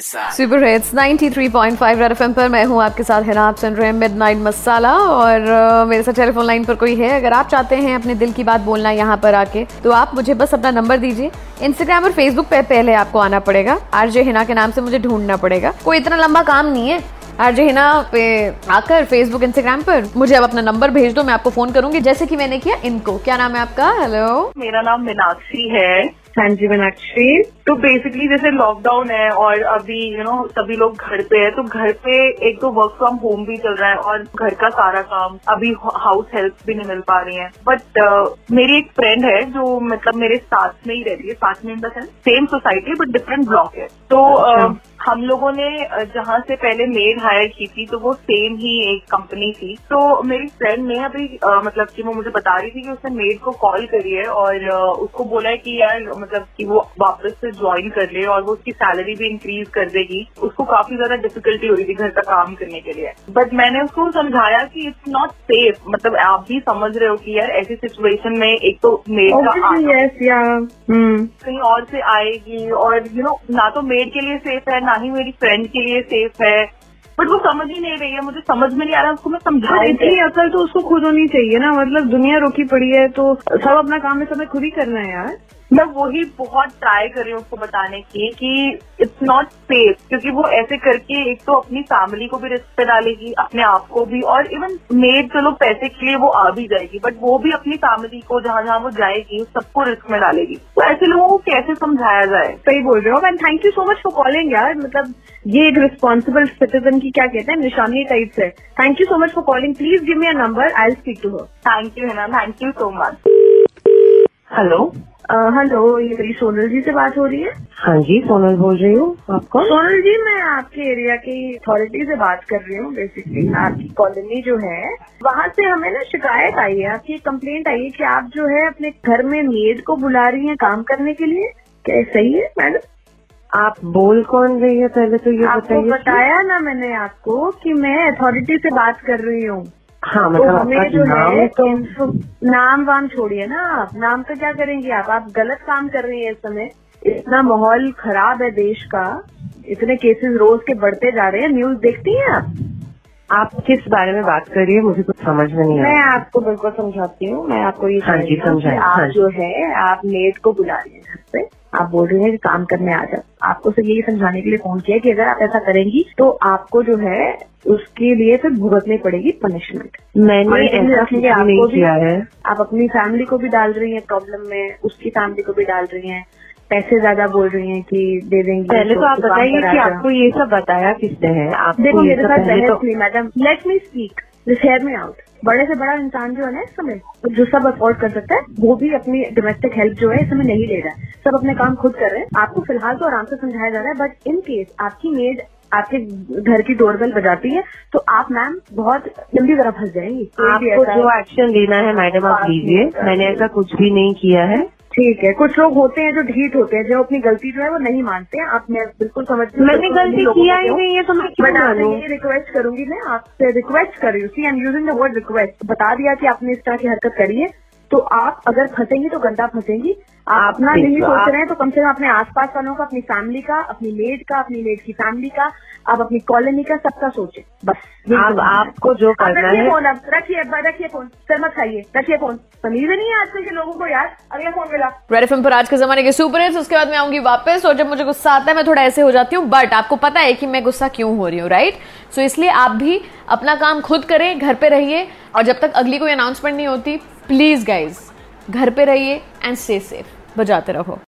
साथ super hits 93.5 red FM पर मैं हूँ आपके साथ हिना आप सुन रहे हैं मिडनाइट मसाला और अ, मेरे साथ टेलीफोन लाइन पर कोई है। अगर आप चाहते हैं अपने दिल की बात बोलना यहाँ पर आके तो आप मुझे बस अपना नंबर दीजिए। इंस्टाग्राम और फेसबुक पे पहले आपको आना पड़ेगा। आरजे हिना के नाम से मुझे ढूंढना पड़ेगा। कोई इतना लंबा काम नहीं है। आरजे हिना पे आकर फेसबुक इंस्टाग्राम पर मुझे अब अपना नंबर भेज दो मैं आपको फ़ोन करूँगी जैसे कि मैंने किया इनको। क्या नाम है आपका? हेलो मेरा नाम मीनाक्षी है। हाँ जी मीनाक्षी। तो बेसिकली जैसे लॉकडाउन है और अभी यू नो सभी लोग घर पे है तो घर पे एक तो वर्क फ्रॉम होम भी चल रहा है और घर का सारा काम अभी हाउस हेल्प भी नहीं मिल पा रही है। बट मेरी एक फ्रेंड है जो मतलब मेरे साथ में ही रहती है साथ में in the sense same society but different block है। तो अ, हम लोगों ने जहाँ से पहले मेड हायर की थी तो वो सेम ही एक कंपनी थी। तो मेरी फ्रेंड ने अभी मतलब कि वो मुझे बता रही थी कि उसने मेड को कॉल करी है और उसको बोला है कि यार मतलब कि वो वापस से ज्वाइन कर ले और वो उसकी सैलरी भी इंक्रीज कर देगी। उसको काफ़ी ज़्यादा डिफिकल्टी हो रही थी घर का काम करने के लिए। बट मैंने उसको समझाया कि इट्स नॉट सेफ़ मतलब आप भी समझ रहे हो कि यार ऐसी सिचुएशन में एक तो मेड का आना हम्म। कहीं और से आएगी और यू नो ना तो मेड के लिए सेफ़ है ना ही मेरी फ्रेंड के लिए सेफ़ है। बट वो समझ ही नहीं रही है मुझे समझ में नहीं आ रहा उसको मैं समझा इतनी अकल तो उसको खुद होनी चाहिए ना मतलब दुनिया रोकी पड़ी है तो सब अपना काम है समय खुद ही करना है यार। मैं वही बहुत ट्राई कर रही हूँ उसको बताने की कि इट्स नॉट सेफ़ क्योंकि वो ऐसे करके एक तो अपनी फैमिली को भी रिस्क पे डालेगी अपने आप को भी और इवन मेड चलो पैसे के लिए वो आ भी जाएगी बट वो भी अपनी फैमिली को जहाँ जहाँ वो जाएगी उस सबको रिस्क में डालेगी। तो ऐसे लोगों को कैसे समझाया जाए? सही बोल रहे हो and thank you so much for calling यार। मतलब ये एक रिस्पॉन्सिबल सिटीजन की क्या कहते हैं निशानी टाइप से। Thank you so much for calling please give me a number I'll speak to her thank you है thank you so much hello hello ये मेरी सोनल जी से बात हो रही है? हाँ जी सोनल बोल रही हूँ आपको? सोनल जी मैं आपके एरिया की अथॉरिटी से बात कर रही हूँ बेसिकली आपकी कॉलोनी जो है वहाँ से हमें ना शिकायत आई है आपकी कंप्लेंट आई है कि आप जो है अपने घर में मेड को बुला रही हैं काम करने के लिए? क्या सही है मैडम? आप बोल कौन रही है? पहले तो ये आपको बताया ना मैंने आपको कि मैं अथॉरिटी से बात कर रही हूँ। हाँ तो मतलब हमें आपका जो नाम? है तो नाम वाम छोड़िए ना आप नाम तो क्या करेंगे आप? आप गलत काम कर रही हैं इस समय। इतना माहौल खराब है देश का। इतने केसेस रोज के बढ़ते जा रहे हैं। न्यूज़ देखती हैं आप? आप किस बारे में बात कर रही है? मुझे कुछ समझ में नहीं आ मैं आपको बिल्कुल समझाती हूँ। मैं आपको ये हाँ जी, समझती हूँ हाँ आप जो। है आप मेड को बुला रही हैं घर पे। आप बोल रहे हैं कि काम करने आ जाओ। आपको सिर्फ़ यही समझाने के लिए फ़ोन किया कि अगर आप ऐसा करेंगी तो आपको जो है उसके लिए फिर भुगतनी पड़ेगी पनिशमेंट मैंने ऐसा आपको नहीं। किया है। आप अपनी फैमिली को भी डाल रही हैं प्रॉब्लम में उसकी फैमिली को भी डाल रही हैं। पैसे ज़्यादा बोल रही हैं कि दे देंगे पहले तो आप बताइए कि आपको ये सब बताया किसने है? आपको देखो मेरे साथ पहले बहस तो नहीं madam let me speak this hear me out बड़े से बड़ा इंसान जो है ना इस समय जो सब अफोर्ड कर सकता है वो भी अपनी डोमेस्टिक हेल्प जो है इस समय नहीं ले रहा है। सब अपने काम खुद कर रहे हैं। आपको फ़िलहाल तो आराम से समझाया जा रहा है बट इन केस आपकी मेड आपके घर की डोरबेल बजाती है तो आप मैम बहुत जल्दी तरह फंस जाएँगी। आपको जो एक्शन लेना है मैडम आप लीजिए। मैंने ऐसा कुछ भी नहीं किया है। ठीक है। कुछ लोग होते हैं जो ढीठ होते हैं जो अपनी गलती जो है वो नहीं मानते हैं। आप मैं बिल्कुल समझ मैंने गलती किया ही नहीं है तो मैं क्यों मानूं? ये रिक्वेस्ट करूँगी मैं आपसे रिक्वेस्ट कर रही हूँ। See I am using the word request बता दिया कि आपने इस तरह की हरकत करी है। तो आप अगर फंसेंगी तो गंदा फंसेंगी। आप आप अपना नहीं सोच रहे हैं तो कम से कम अपने आसपास वालों का अपनी फैमिली का अपनी मेड का अपनी मेड की फैमिली का आप अपनी कॉलोनी का सबका सोचे। बस है। आपको जो करना है फ़ोन अब रखिए रखिए फ़ोन सर मत खाइए रखिए फ़ोन तमीज नहीं है आजकल के लोगों को यार। अगला फ़ोन मिला। रेड एफएम पर आज के जमाने के सुपर हिट्स उसके बाद मैं आऊँगी वापस और जब मुझे गुस्सा आता है मैं थोड़ा ऐसे हो जाती हूँ बट आपको पता है कि मैं गुस्सा क्यों हो रही हूँ राइट सो इसलिए आप भी अपना काम खुद करें घर पे रहिए और जब तक अगली कोई अनाउंसमेंट नहीं होती प्लीज़ गाइज़ घर पे रहिए एंड स्टे सेफ़ बजाते रहो.